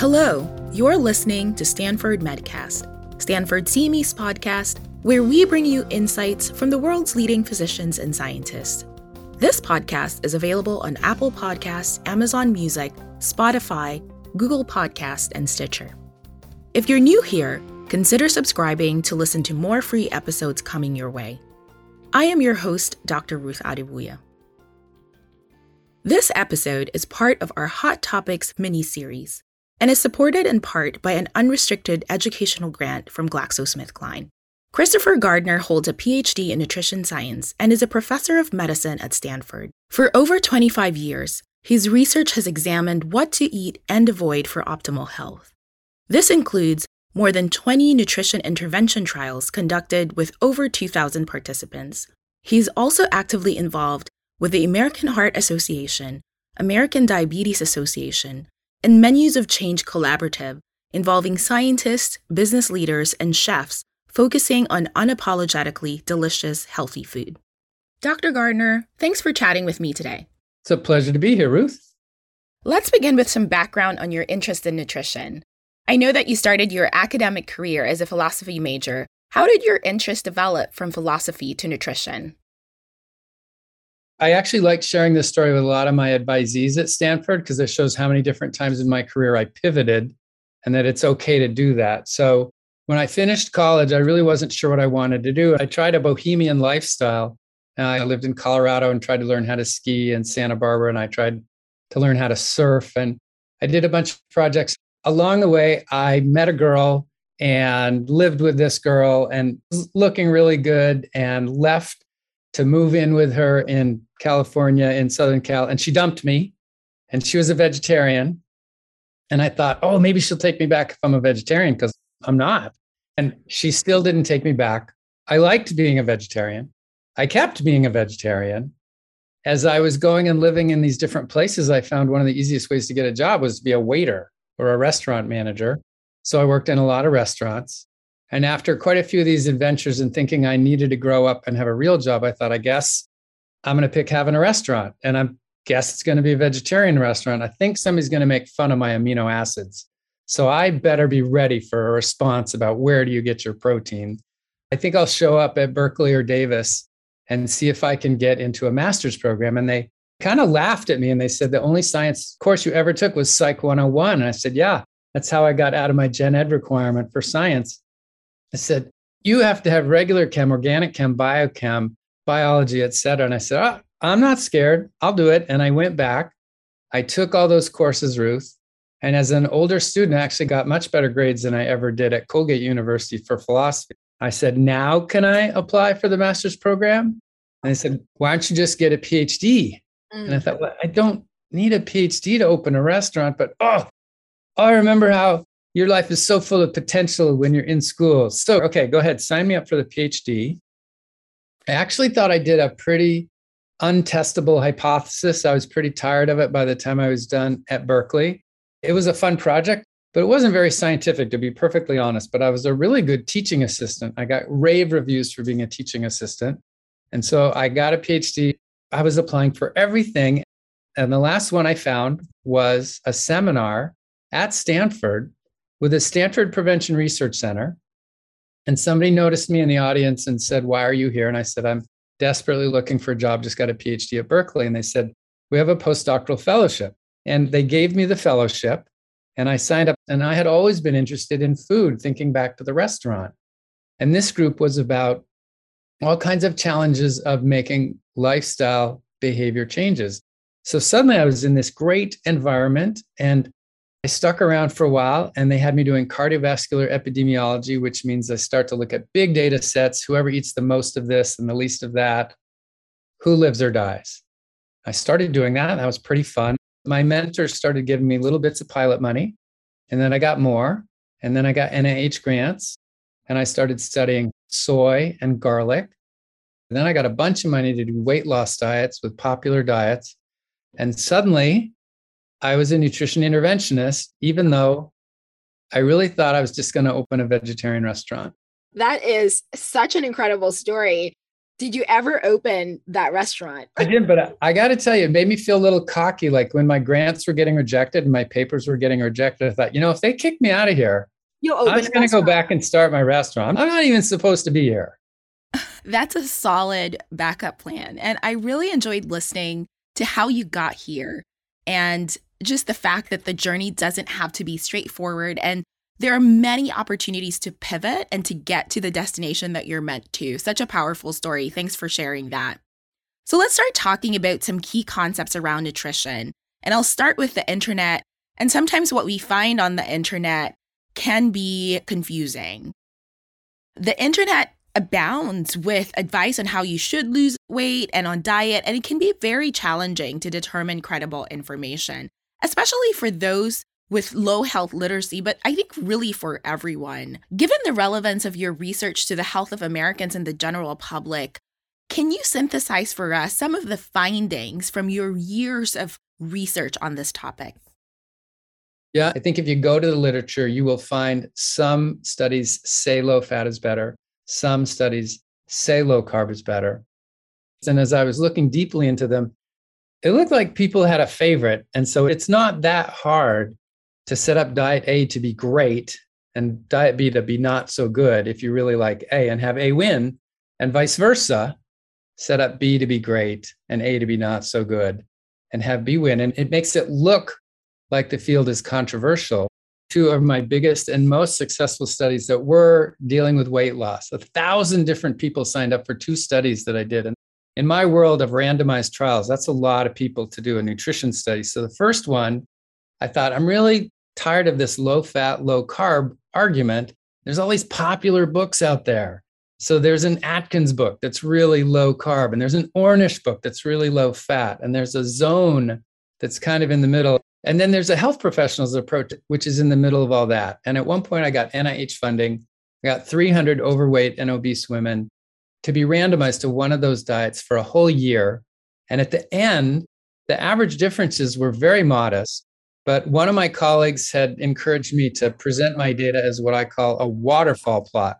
Hello, you're listening to Stanford Medcast, Stanford CME's podcast, where we bring you insights from the world's leading physicians and scientists. This podcast is available on Apple Podcasts, Amazon Music, Spotify, Google Podcast, and Stitcher. If you're new here, consider subscribing to listen to more free episodes coming your way. I am your host, Dr. Ruth Adewuya. This episode is part of our Hot Topics mini series and is supported in part by an unrestricted educational grant from GlaxoSmithKline. Christopher Gardner holds a PhD in nutrition science and is a professor of medicine at Stanford. For over 25 years, his research has examined what to eat and avoid for optimal health. This includes more than 20 nutrition intervention trials conducted with over 2,000 participants. He's also actively involved with the American Heart Association, American Diabetes Association, and Menus of Change Collaborative, involving scientists, business leaders, and chefs focusing on unapologetically delicious, healthy food. Dr. Gardner, thanks for chatting with me today. It's a pleasure to be here, Ruth. Let's begin with some background on your interest in nutrition. I know that you started your academic career as a philosophy major. How did your interest develop from philosophy to nutrition? I actually like sharing this story with a lot of my advisees at Stanford because it shows how many different times in my career I pivoted and that it's okay to do that. So when I finished college, I really wasn't sure what I wanted to do. I tried a bohemian lifestyle. Uh, I lived in Colorado and tried to learn how to ski in Santa Barbara, and I tried to learn how to surf. And I did a bunch of projects. Along the way, I met a girl and lived with this girl and looking really good and left to move in with her in California, in Southern Cal. And she dumped me, and she was a vegetarian. And I thought, oh, maybe she'll take me back if I'm a vegetarian because I'm not. And she still didn't take me back. I liked being a vegetarian. I kept being a vegetarian. As I was going and living in these different places, I found one of the easiest ways to get a job was to be a waiter or a restaurant manager. So I worked in a lot of restaurants. And after quite a few of these adventures and thinking I needed to grow up and have a real job, I thought, I guess I'm going to pick having a restaurant. And I guess it's going to be a vegetarian restaurant. I think somebody's going to make fun of my amino acids. So I better be ready for a response about where do you get your protein. I think I'll show up at Berkeley or Davis and see if I can get into a master's program. And they kind of laughed at me and they said, the only science course you ever took was Psych 101. And I said, yeah, that's how I got out of my gen ed requirement for science. I said, you have to have regular chem, organic chem, biochem, biology, et cetera. And I said, oh, I'm not scared. I'll do it. And I went back. I took all those courses, Ruth. And as an older student, I actually got much better grades than I ever did at Colgate University for philosophy. I said, now can I apply for the master's program? And I said, why don't you just get a PhD? Mm. And I thought, well, I don't need a PhD to open a restaurant, but oh, I remember how your life is so full of potential when you're in school. So, okay, go ahead, sign me up for the PhD. I actually thought I did a pretty untestable hypothesis. I was pretty tired of it by the time I was done at Berkeley. It was a fun project, but it wasn't very scientific, to be perfectly honest. But I was a really good teaching assistant. I got rave reviews for being a teaching assistant. And so I got a PhD. I was applying for everything. And the last one I found was a seminar at Stanford with the Stanford Prevention Research Center. And somebody noticed me in the audience and said, Why are you here? And I said, I'm desperately looking for a job, just got a PhD at Berkeley. And they said, We have a postdoctoral fellowship. And they gave me the fellowship. And I signed up. And I had always been interested in food, thinking back to the restaurant. And this group was about all kinds of challenges of making lifestyle behavior changes. So suddenly I was in this great environment and I stuck around for a while and they had me doing cardiovascular epidemiology, which means I start to look at big data sets, whoever eats the most of this and the least of that, who lives or dies. I started doing that. That was pretty fun. My mentors started giving me little bits of pilot money. And then I got more. And then I got NIH grants. And I started studying soy and garlic. And then I got a bunch of money to do weight loss diets with popular diets. And suddenly I was a nutrition interventionist, even though I really thought I was just going to open a vegetarian restaurant. That is such an incredible story. Did you ever open that restaurant? I didn't, but I, I got to tell you, it made me feel a little cocky. Like when my grants were getting rejected and my papers were getting rejected, I thought, you know, if they kick me out of here, You'll open I'm going to go back and start my restaurant. I'm not even supposed to be here. That's a solid backup plan. And I really enjoyed listening to how you got here and just the fact that the journey doesn't have to be straightforward and there are many opportunities to pivot and to get to the destination that you're meant to. Such a powerful story. Thanks for sharing that. So let's start talking about some key concepts around nutrition. And I'll start with the internet. And sometimes what we find on the internet can be confusing. The internet abounds with advice on how you should lose weight and on diet, and it can be very challenging to determine credible information, especially for those with low health literacy, but I think really for everyone. Given the relevance of your research to the health of Americans and the general public, can you synthesize for us some of the findings from your years of research on this topic? Yeah, I think if you go to the literature, you will find some studies say low fat is better, some studies say low carb is better. And as I was looking deeply into them, it looked like people had a favorite. And so it's not that hard to set up diet A to be great and diet B to be not so good if you really like A and have A win, and vice versa, set up B to be great and A to be not so good and have B win. And it makes it look like the field is controversial. Two of my biggest and most successful studies that were dealing with weight loss. A thousand different people signed up for two studies that I did. And in my world of randomized trials, that's a lot of people to do a nutrition study. So the first one, I thought, I'm really tired of this low fat, low carb argument. There's all these popular books out there. So there's an Atkins book that's really low carb, and there's an Ornish book that's really low fat, and there's a zone that's kind of in the middle. And then there's a health professionals approach, which is in the middle of all that. And at one point, I got NIH funding. I got 300 overweight and obese women to be randomized to one of those diets for a whole year. And at the end, the average differences were very modest. But one of my colleagues had encouraged me to present my data as what I call a waterfall plot.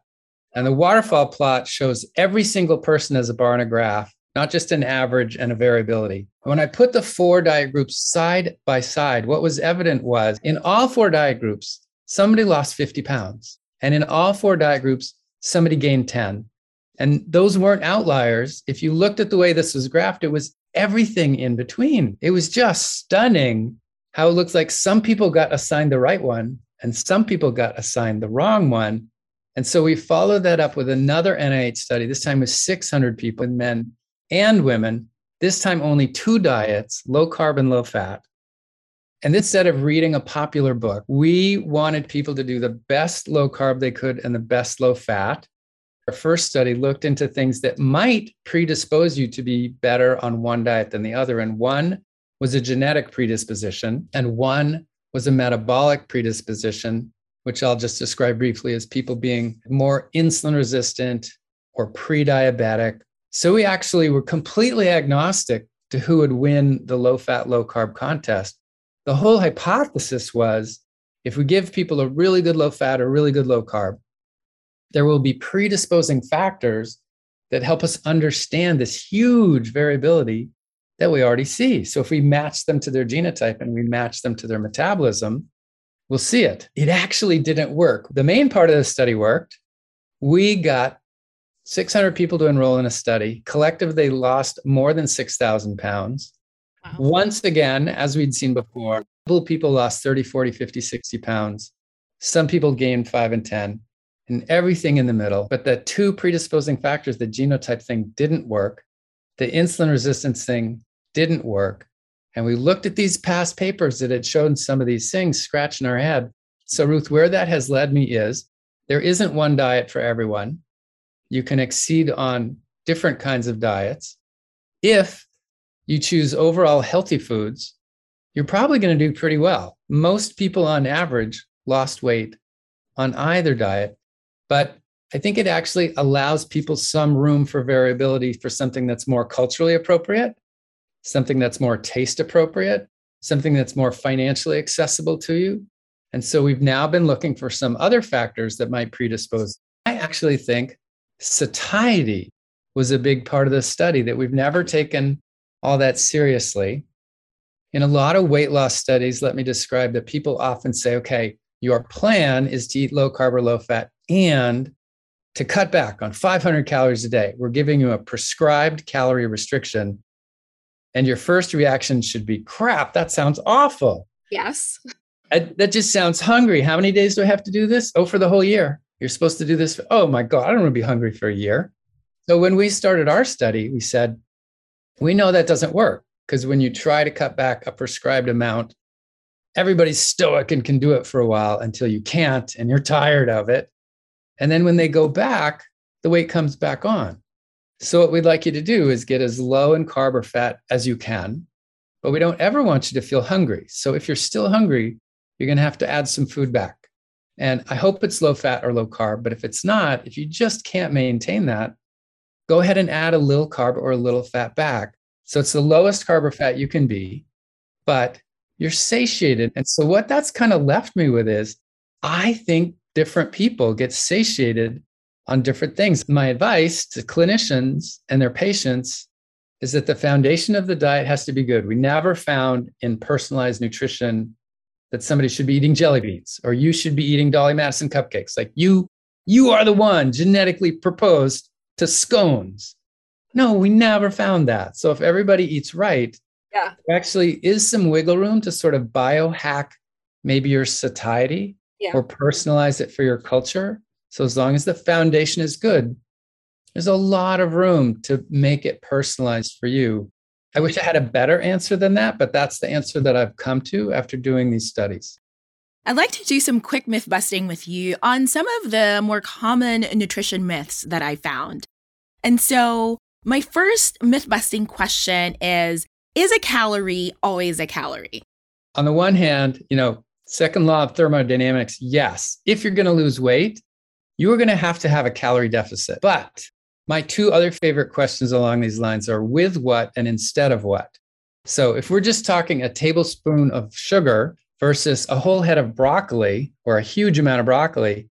And the waterfall plot shows every single person as a bar and a graph, not just an average and a variability. When I put the four diet groups side by side, what was evident was in all four diet groups, somebody lost 50 pounds. And in all four diet groups, somebody gained 10. And those weren't outliers. If you looked at the way this was graphed, it was everything in between. It was just stunning how it looks like some people got assigned the right one and some people got assigned the wrong one. And so we followed that up with another NIH study, this time with 600 people, men and women, this time only two diets, low carb and low fat. And instead of reading a popular book, we wanted people to do the best low carb they could and the best low fat. Our first study looked into things that might predispose you to be better on one diet than the other. And one was a genetic predisposition, and one was a metabolic predisposition, which I'll just describe briefly as people being more insulin resistant or pre diabetic. So we actually were completely agnostic to who would win the low fat, low carb contest. The whole hypothesis was if we give people a really good low fat or really good low carb, there will be predisposing factors that help us understand this huge variability that we already see. So if we match them to their genotype and we match them to their metabolism, we'll see it. It actually didn't work. The main part of the study worked. We got 600 people to enroll in a study. Collectively, they lost more than 6,000 pounds. Wow. Once again, as we'd seen before, people lost 30, 40, 50, 60 pounds. Some people gained five and 10, and everything in the middle. But the two predisposing factors, the genotype thing didn't work. The insulin resistance thing didn't work. And we looked at these past papers that had shown some of these things scratching our head. So, Ruth, where that has led me is there isn't one diet for everyone. You can exceed on different kinds of diets. If you choose overall healthy foods, you're probably going to do pretty well. Most people on average lost weight on either diet, but I think it actually allows people some room for variability for something that's more culturally appropriate something that's more taste appropriate, something that's more financially accessible to you. And so we've now been looking for some other factors that might predispose. I actually think satiety was a big part of the study that we've never taken all that seriously. In a lot of weight loss studies, let me describe that people often say, okay, your plan is to eat low carb or low fat and to cut back on 500 calories a day. We're giving you a prescribed calorie restriction. And your first reaction should be, crap, that sounds awful. Yes. I, that just sounds hungry. How many days do I have to do this? Oh, for the whole year. You're supposed to do this. For, oh my God, I don't want to be hungry for a year. So when we started our study, we said, we know that doesn't work because when you try to cut back a prescribed amount, everybody's stoic and can do it for a while until you can't and you're tired of it. And then when they go back, the weight comes back on. So what we'd like you to do is get as low in carb or fat as you can, but we don't ever want you to feel hungry. So if you're still hungry, you're going to have to add some food back. And I hope it's low fat or low carb, but if it's not, if you just can't maintain that, go ahead and add a little carb or a little fat back. So it's the lowest carb or fat you can be, but you're satiated. And so what that's kind of left me with is I think different people get satiated on different things. My advice to clinicians and their patients is that the foundation of the diet has to be good. We never found in personalized nutrition that somebody should be eating jelly beans or you should be eating Dolly Madison cupcakes. Like you, you are the one genetically proposed to scones. No, we never found that. So if everybody eats right, yeah. there actually is some wiggle room to sort of biohack maybe your satiety yeah. or personalize it for your culture. So as long as the foundation is good, there's a lot of room to make it personalized for you I wish I had a better answer than that, but that's the answer that I've come to after doing these studies. I'd like to do some quick myth busting with you on some of the more common nutrition myths that I found. And so, my first myth busting question is Is a calorie always a calorie? On the one hand, you know, second law of thermodynamics, yes, if you're going to lose weight, you are going to have to have a calorie deficit. But my two other favorite questions along these lines are with what and instead of what. So if we're just talking a tablespoon of sugar versus a whole head of broccoli or a huge amount of broccoli,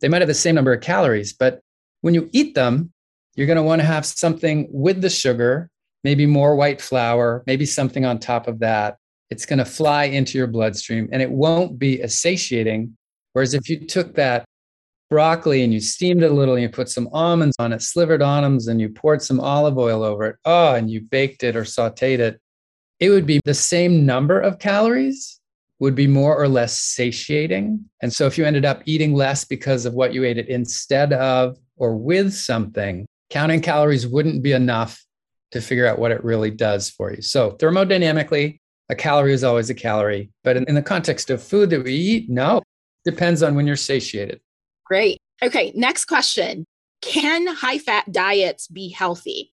they might have the same number of calories, but when you eat them, you're going to want to have something with the sugar, maybe more white flour, maybe something on top of that. It's going to fly into your bloodstream and it won't be as satiating. Whereas if you took that broccoli and you steamed it a little and you put some almonds on it, slivered almonds, and you poured some olive oil over it. Oh, and you baked it or sauteed it. It would be the same number of calories, would be more or less satiating. And so if you ended up eating less because of what you ate it instead of or with something, counting calories wouldn't be enough to figure out what it really does for you. So thermodynamically, a calorie is always a calorie. But in, in the context of food that we eat, no, depends on when you're satiated. Great. Okay, next question. Can high fat diets be healthy?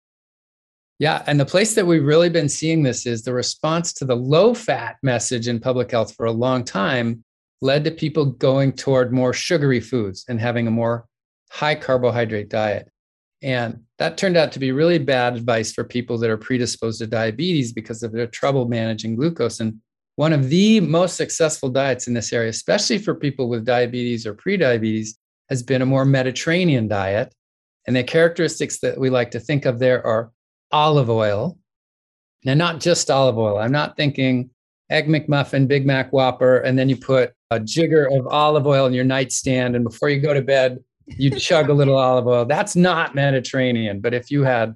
Yeah, and the place that we've really been seeing this is the response to the low fat message in public health for a long time led to people going toward more sugary foods and having a more high carbohydrate diet. And that turned out to be really bad advice for people that are predisposed to diabetes because of their trouble managing glucose. And one of the most successful diets in this area, especially for people with diabetes or prediabetes, has been a more Mediterranean diet. And the characteristics that we like to think of there are olive oil. Now, not just olive oil. I'm not thinking Egg McMuffin, Big Mac Whopper, and then you put a jigger of olive oil in your nightstand. And before you go to bed, you chug a little olive oil. That's not Mediterranean. But if you had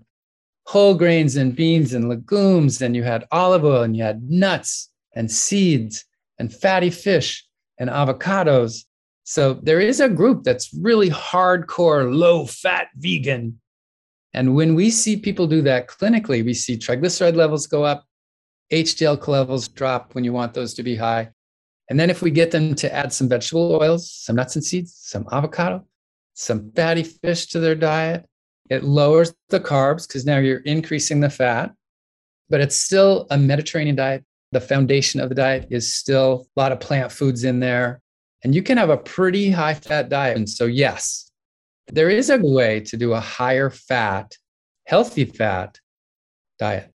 whole grains and beans and legumes, and you had olive oil and you had nuts and seeds and fatty fish and avocados, so there is a group that's really hardcore, low fat vegan. And when we see people do that clinically, we see triglyceride levels go up, HDL levels drop when you want those to be high. And then if we get them to add some vegetable oils, some nuts and seeds, some avocado, some fatty fish to their diet, it lowers the carbs because now you're increasing the fat, but it's still a Mediterranean diet. The foundation of the diet is still a lot of plant foods in there and you can have a pretty high fat diet. And so, yes, there is a way to do a higher fat, healthy fat diet.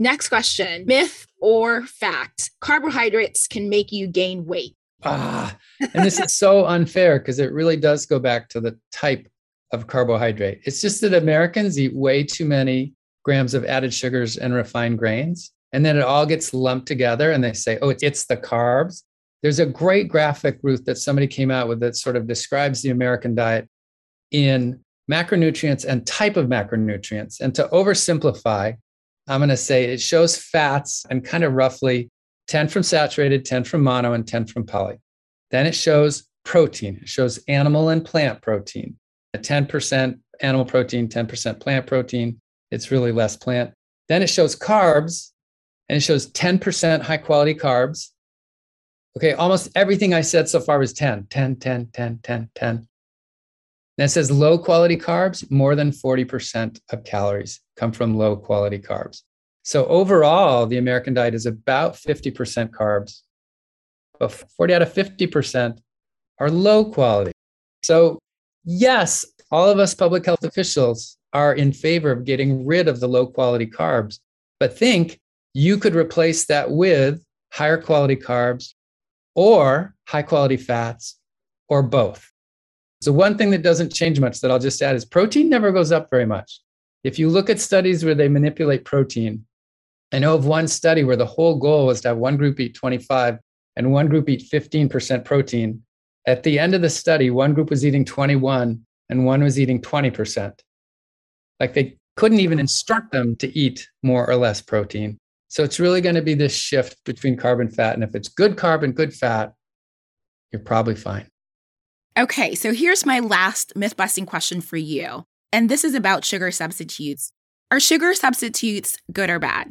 Next question myth or fact? Carbohydrates can make you gain weight. Ah, and this is so unfair because it really does go back to the type of carbohydrate. It's just that Americans eat way too many grams of added sugars and refined grains. And then it all gets lumped together and they say, oh, it's the carbs. There's a great graphic, Ruth, that somebody came out with that sort of describes the American diet in macronutrients and type of macronutrients. And to oversimplify, I'm going to say it shows fats and kind of roughly 10 from saturated, 10 from mono, and 10 from poly. Then it shows protein. It shows animal and plant protein. 10% animal protein, 10% plant protein. It's really less plant. Then it shows carbs and it shows 10% high quality carbs. Okay, almost everything I said so far was 10, 10, 10, 10, 10, 10. Then it says low quality carbs, more than 40% of calories come from low quality carbs. So overall, the American diet is about 50% carbs, but 40 out of 50% are low quality. So, yes, all of us public health officials are in favor of getting rid of the low quality carbs, but think you could replace that with higher quality carbs or high quality fats or both. So, one thing that doesn't change much that I'll just add is protein never goes up very much. If you look at studies where they manipulate protein, I know of one study where the whole goal was to have one group eat 25 and one group eat 15% protein. At the end of the study, one group was eating 21 and one was eating 20%. Like they couldn't even instruct them to eat more or less protein. So it's really going to be this shift between carb and fat. And if it's good carb and good fat, you're probably fine. Okay, so here's my last myth busting question for you. And this is about sugar substitutes. Are sugar substitutes good or bad?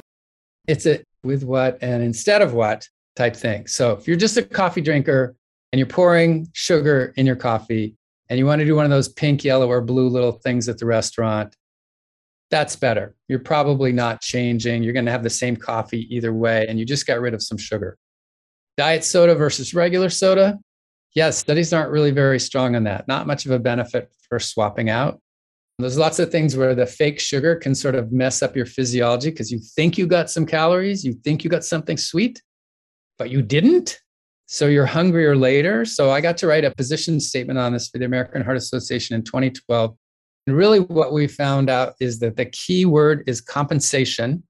It's a with what and instead of what type thing. So if you're just a coffee drinker and you're pouring sugar in your coffee and you want to do one of those pink, yellow, or blue little things at the restaurant, that's better. You're probably not changing. You're going to have the same coffee either way, and you just got rid of some sugar. Diet soda versus regular soda. Yes, studies aren't really very strong on that. Not much of a benefit for swapping out. There's lots of things where the fake sugar can sort of mess up your physiology because you think you got some calories, you think you got something sweet, but you didn't. So you're hungrier later. So I got to write a position statement on this for the American Heart Association in 2012. And really, what we found out is that the key word is compensation.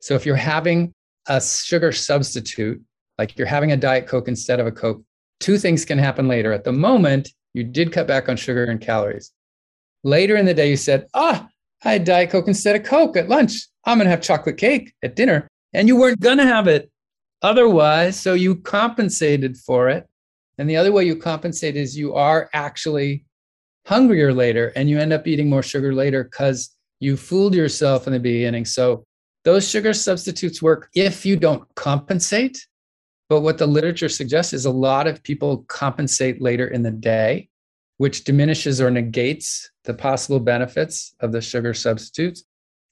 So if you're having a sugar substitute, like you're having a Diet Coke instead of a Coke, two things can happen later. At the moment, you did cut back on sugar and calories. Later in the day, you said, Ah, I had Diet Coke instead of Coke at lunch. I'm going to have chocolate cake at dinner. And you weren't going to have it otherwise. So you compensated for it. And the other way you compensate is you are actually hungrier later and you end up eating more sugar later because you fooled yourself in the beginning. So those sugar substitutes work if you don't compensate. But what the literature suggests is a lot of people compensate later in the day, which diminishes or negates the possible benefits of the sugar substitutes.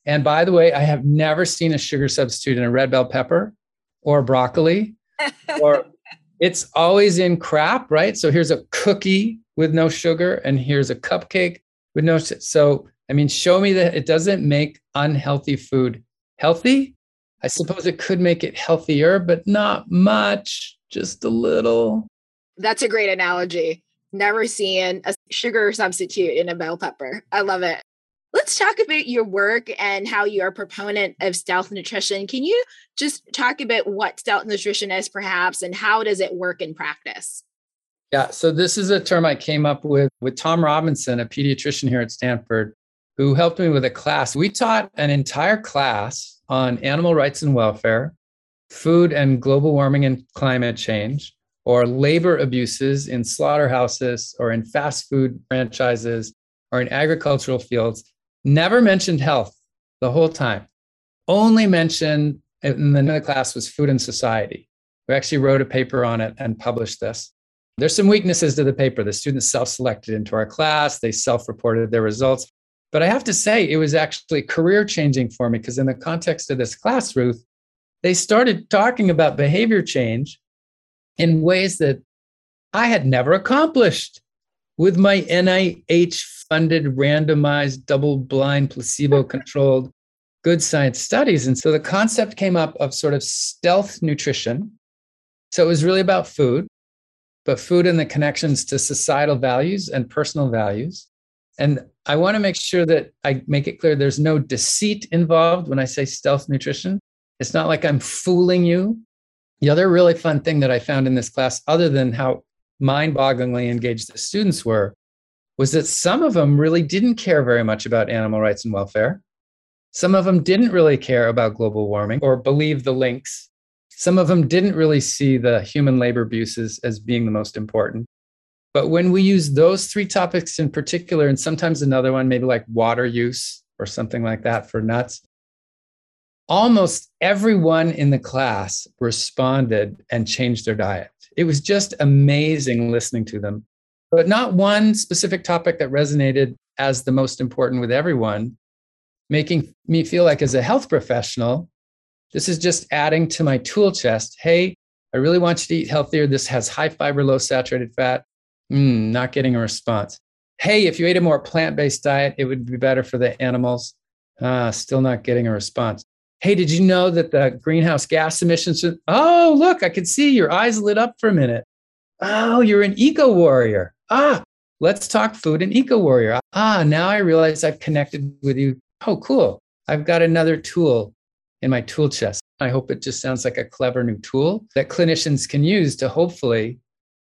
And by the way, I have never seen a sugar substitute in a red bell pepper or broccoli or it's always in crap, right? So here's a cookie with no sugar and here's a cupcake with no so I mean show me that it doesn't make unhealthy food healthy. I suppose it could make it healthier, but not much, just a little. That's a great analogy. Never seen a sugar substitute in a bell pepper. I love it. Let's talk about your work and how you're a proponent of stealth nutrition. Can you just talk about what stealth nutrition is, perhaps, and how does it work in practice? Yeah, so this is a term I came up with with Tom Robinson, a pediatrician here at Stanford, who helped me with a class. We taught an entire class on animal rights and welfare, food and global warming and climate change, or labor abuses in slaughterhouses or in fast food franchises or in agricultural fields Never mentioned health the whole time. Only mentioned in the, the class was food and society. We actually wrote a paper on it and published this. There's some weaknesses to the paper. The students self selected into our class, they self reported their results. But I have to say, it was actually career changing for me because, in the context of this class, Ruth, they started talking about behavior change in ways that I had never accomplished with my NIH funded, randomized, double blind, placebo controlled good science studies. And so the concept came up of sort of stealth nutrition. So it was really about food, but food and the connections to societal values and personal values. And I want to make sure that I make it clear there's no deceit involved when I say stealth nutrition. It's not like I'm fooling you. The other really fun thing that I found in this class, other than how mind bogglingly engaged the students were, was that some of them really didn't care very much about animal rights and welfare. Some of them didn't really care about global warming or believe the links. Some of them didn't really see the human labor abuses as being the most important. But when we use those three topics in particular, and sometimes another one, maybe like water use or something like that for nuts, almost everyone in the class responded and changed their diet. It was just amazing listening to them. But not one specific topic that resonated as the most important with everyone, making me feel like as a health professional, this is just adding to my tool chest. Hey, I really want you to eat healthier. This has high fiber, low saturated fat. Mm, not getting a response. Hey, if you ate a more plant based diet, it would be better for the animals. Ah, still not getting a response. Hey, did you know that the greenhouse gas emissions? Oh, look, I can see your eyes lit up for a minute. Oh, you're an eco warrior. Ah, let's talk food and eco warrior. Ah, now I realize I've connected with you. Oh, cool. I've got another tool in my tool chest. I hope it just sounds like a clever new tool that clinicians can use to hopefully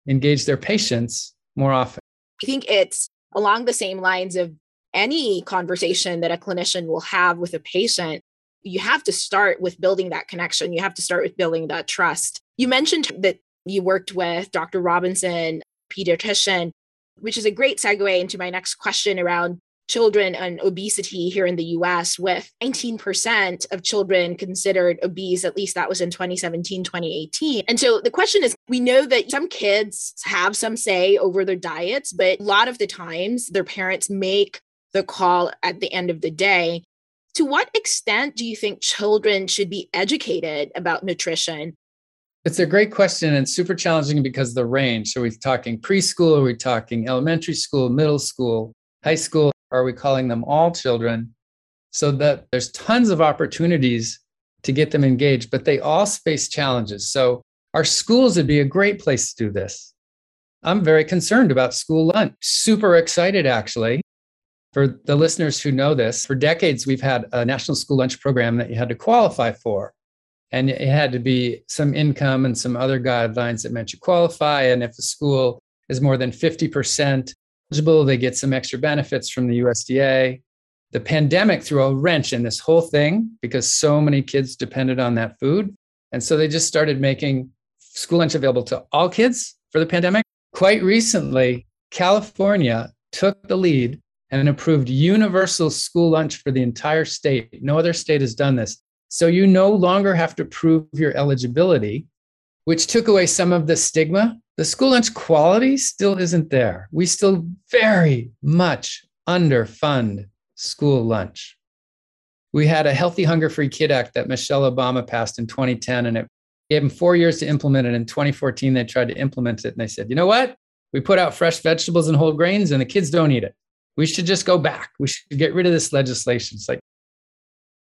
engage their patients more often? I think it's along the same lines of any conversation that a clinician will have with a patient. You have to start with building that connection. You have to start with building that trust. You mentioned that you worked with Dr. Robinson, pediatrician, which is a great segue into my next question around children and obesity here in the US, with 19% of children considered obese, at least that was in 2017, 2018. And so the question is we know that some kids have some say over their diets, but a lot of the times their parents make the call at the end of the day. To what extent do you think children should be educated about nutrition? It's a great question and super challenging because the range. So we're talking preschool, are we're talking elementary school, middle school, high school, are we calling them all children? So that there's tons of opportunities to get them engaged, but they all face challenges. So our schools would be a great place to do this. I'm very concerned about school lunch. Super excited, actually. For the listeners who know this, for decades, we've had a national school lunch program that you had to qualify for. And it had to be some income and some other guidelines that meant you qualify. And if the school is more than 50% eligible. They get some extra benefits from the USDA. The pandemic threw a wrench in this whole thing because so many kids depended on that food. And so they just started making school lunch available to all kids for the pandemic. Quite recently, California took the lead and approved universal school lunch for the entire state. No other state has done this. So you no longer have to prove your eligibility, which took away some of the stigma the school lunch quality still isn't there. We still very much underfund school lunch. We had a Healthy Hunger Free Kid Act that Michelle Obama passed in 2010, and it gave them four years to implement it. In 2014, they tried to implement it, and they said, you know what? We put out fresh vegetables and whole grains, and the kids don't eat it. We should just go back. We should get rid of this legislation. It's like,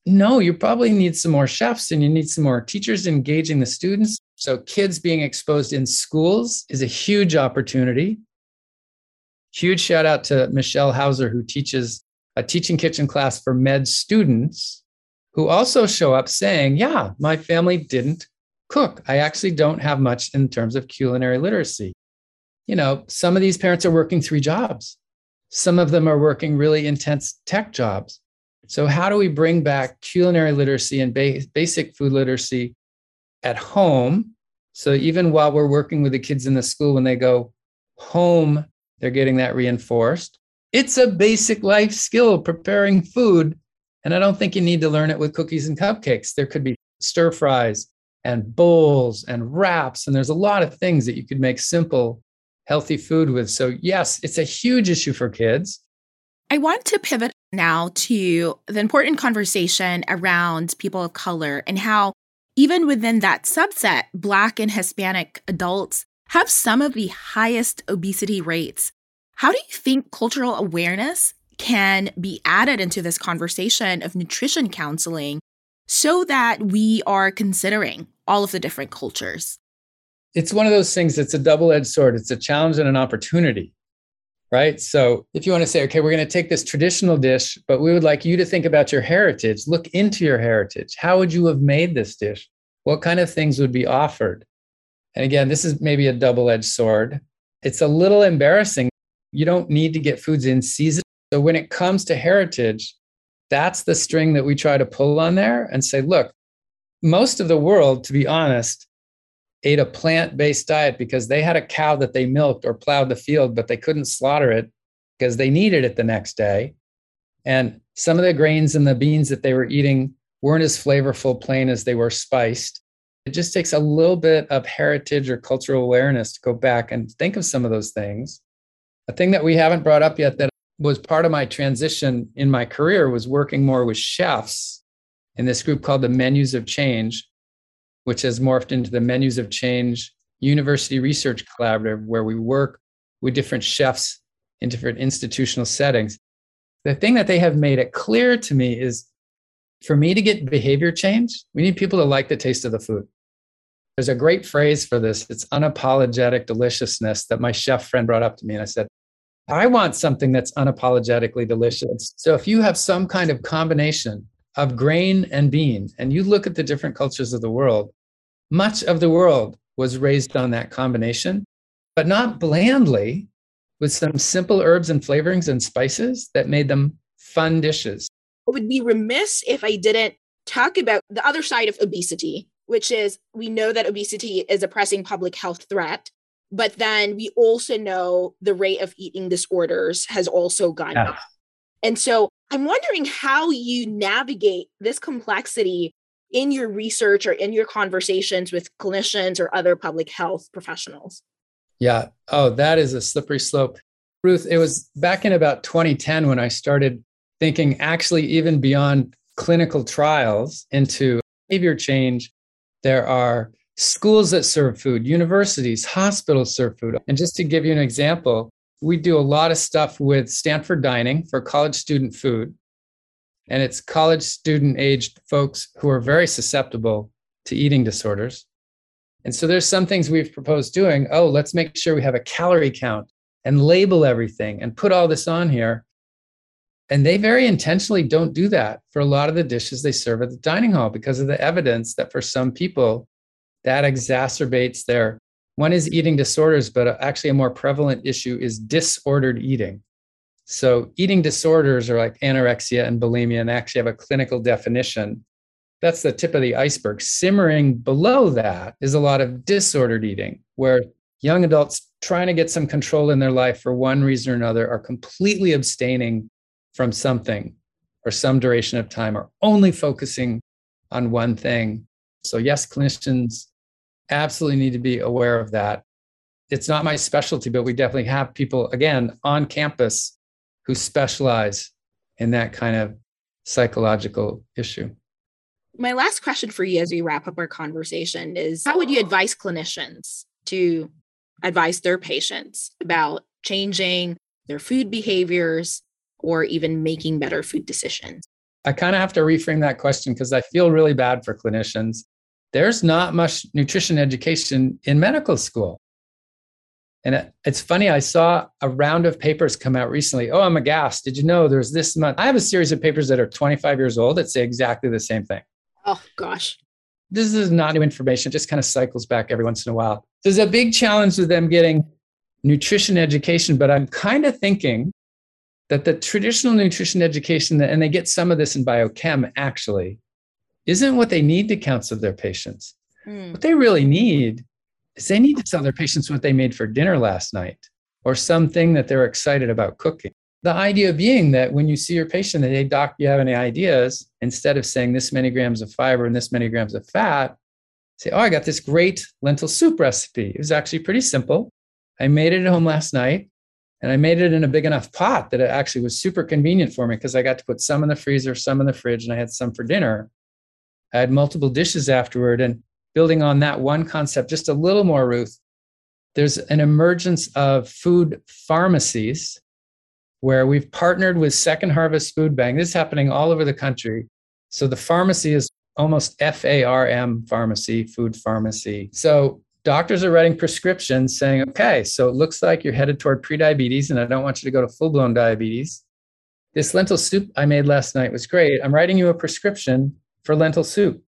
no, you probably need some more chefs and you need some more teachers engaging the students. So, kids being exposed in schools is a huge opportunity. Huge shout out to Michelle Hauser, who teaches a teaching kitchen class for med students who also show up saying, Yeah, my family didn't cook. I actually don't have much in terms of culinary literacy. You know, some of these parents are working three jobs, some of them are working really intense tech jobs. So, how do we bring back culinary literacy and ba- basic food literacy at home? So, even while we're working with the kids in the school, when they go home, they're getting that reinforced. It's a basic life skill, preparing food. And I don't think you need to learn it with cookies and cupcakes. There could be stir fries and bowls and wraps. And there's a lot of things that you could make simple, healthy food with. So, yes, it's a huge issue for kids. I want to pivot now to the important conversation around people of color and how, even within that subset, Black and Hispanic adults have some of the highest obesity rates. How do you think cultural awareness can be added into this conversation of nutrition counseling so that we are considering all of the different cultures? It's one of those things that's a double edged sword. It's a challenge and an opportunity right? So if you want to say, okay, we're going to take this traditional dish, but we would like you to think about your heritage, look into your heritage. How would you have made this dish? What kind of things would be offered? And again, this is maybe a double edged sword. It's a little embarrassing. You don't need to get foods in season. So when it comes to heritage, that's the string that we try to pull on there and say, look, most of the world, to be honest, ate a plant based diet because they had a cow that they milked or plowed the field, but they couldn't slaughter it because they needed it the next day. And some of the grains and the beans that they were eating weren't as flavorful plain as they were spiced. It just takes a little bit of heritage or cultural awareness to go back and think of some of those things. A thing that we haven't brought up yet that was part of my transition in my career was working more with chefs in this group called the Menus of Change, which has morphed into the Menus of Change University Research Collaborative, where we work with different chefs in different institutional settings. The thing that they have made it clear to me is for me to get behavior change, we need people to like the taste of the food. There's a great phrase for this. It's unapologetic deliciousness that my chef friend brought up to me. And I said, I want something that's unapologetically delicious. So if you have some kind of combination of grain and bean, and you look at the different cultures of the world, much of the world was raised on that combination, but not blandly, with some simple herbs and flavorings and spices that made them fun dishes. I would be remiss if I didn't talk about the other side of obesity, which is we know that obesity is a pressing public health threat, but then we also know the rate of eating disorders has also gone yeah. up. And so I'm wondering how you navigate this complexity in your research or in your conversations with clinicians or other public health professionals. Yeah. Oh, that is a slippery slope. Ruth, it was back in about 2010 when I started thinking actually even beyond clinical trials into behavior change there are schools that serve food, universities, hospitals serve food. And just to give you an example, we do a lot of stuff with Stanford Dining for college student food. And it's college student aged folks who are very susceptible to eating disorders. And so there's some things we've proposed doing. Oh, let's make sure we have a calorie count and label everything and put all this on here. And they very intentionally don't do that for a lot of the dishes they serve at the dining hall because of the evidence that for some people, that exacerbates their one is eating disorders, but actually a more prevalent issue is disordered eating. So, eating disorders are like anorexia and bulimia, and actually have a clinical definition. That's the tip of the iceberg. Simmering below that is a lot of disordered eating, where young adults trying to get some control in their life for one reason or another are completely abstaining from something or some duration of time or only focusing on one thing. So, yes, clinicians absolutely need to be aware of that. It's not my specialty, but we definitely have people, again, on campus who specialize in that kind of psychological issue. My last question for you as we wrap up our conversation is How would you advise clinicians to advise their patients about changing their food behaviors or even making better food decisions? I kind of have to reframe that question because I feel really bad for clinicians. There's not much nutrition education in medical school. And it's funny, I saw a round of papers come out recently. Oh, I'm aghast. Did you know there's this month? I have a series of papers that are 25 years old that say exactly the same thing. Oh, gosh. This is not new information, it just kind of cycles back every once in a while. There's a big challenge with them getting nutrition education, but I'm kind of thinking that the traditional nutrition education, and they get some of this in biochem actually, isn't what they need to counsel their patients. Mm. What they really need is they need to tell their patients what they made for dinner last night or something that they're excited about cooking. The idea being that when you see your patient and they doc, you have any ideas, instead of saying this many grams of fiber and this many grams of fat, say, oh, I got this great lentil soup recipe. It was actually pretty simple. I made it at home last night. And I made it in a big enough pot that it actually was super convenient for me because I got to put some in the freezer, some in the fridge, and I had some for dinner. I had multiple dishes afterward. And building on that one concept just a little more, Ruth, there's an emergence of food pharmacies where we've partnered with Second Harvest Food Bank. This is happening all over the country. So the pharmacy is almost F A R M pharmacy, food pharmacy. So doctors are writing prescriptions saying, okay, so it looks like you're headed toward prediabetes, and I don't want you to go to full blown diabetes. This lentil soup I made last night was great. I'm writing you a prescription for lentil soup.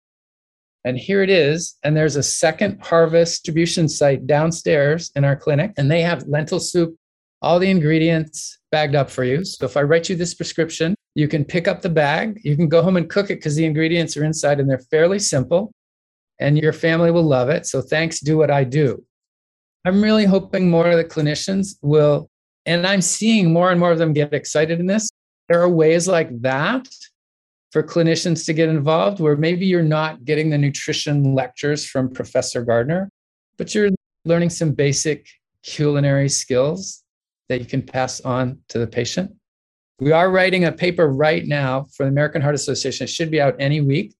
And here it is. And there's a second harvest distribution site downstairs in our clinic, and they have lentil soup, all the ingredients bagged up for you. So if I write you this prescription, you can pick up the bag. You can go home and cook it because the ingredients are inside and they're fairly simple, and your family will love it. So thanks, do what I do. I'm really hoping more of the clinicians will, and I'm seeing more and more of them get excited in this. There are ways like that for clinicians to get involved where maybe you're not getting the nutrition lectures from Professor Gardner, but you're learning some basic culinary skills that you can pass on to the patient. We are writing a paper right now for the American Heart Association. It should be out any week,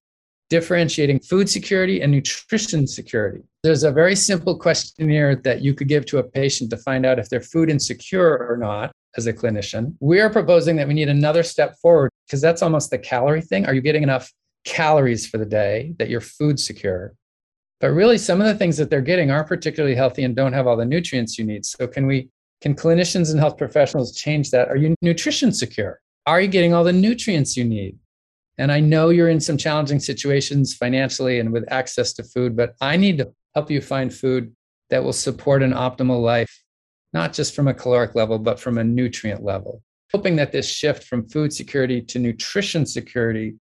differentiating food security and nutrition security. There's a very simple questionnaire that you could give to a patient to find out if they're food insecure or not as a clinician. We are proposing that we need another step forward because that's almost the calorie thing. Are you getting enough calories for the day that you're food secure? But really, some of the things that they're getting aren't particularly healthy and don't have all the nutrients you need. So, can we, can clinicians and health professionals change that? Are you nutrition secure? Are you getting all the nutrients you need? And I know you're in some challenging situations financially and with access to food, but I need to help you find food that will support an optimal life not just from a caloric level, but from a nutrient level. Hoping that this shift from food security to nutrition security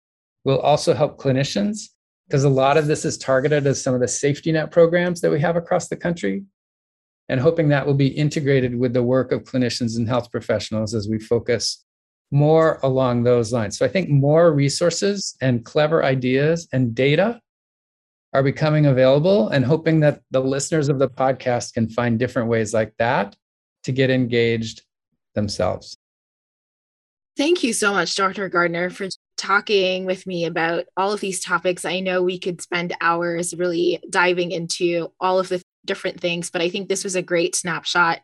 will also help clinicians because a lot of this is targeted as some of the safety net programs that we have across the country. And hoping that will be integrated with the work of clinicians and health professionals as we focus more along those lines. So I think more resources and clever ideas and data are becoming available and hoping that the listeners of the podcast can find different ways like that to get engaged themselves. Thank you so much, Dr. Gardner, for talking with me about all of these topics. I know we could spend hours really diving into all of the different things, but I think this was a great snapshot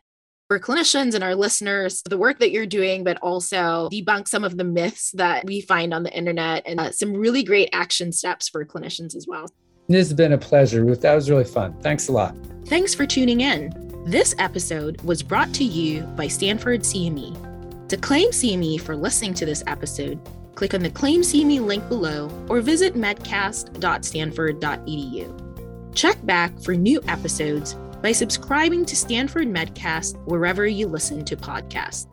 for clinicians and our listeners, the work that you're doing, but also debunk some of the myths that we find on the internet and uh, some really great action steps for clinicians as well. This has been a pleasure, Ruth. That was really fun. Thanks a lot. Thanks for tuning in. This episode was brought to you by Stanford CME. To claim CME for listening to this episode, click on the Claim CME link below or visit medcast.stanford.edu. Check back for new episodes by subscribing to Stanford Medcast wherever you listen to podcasts.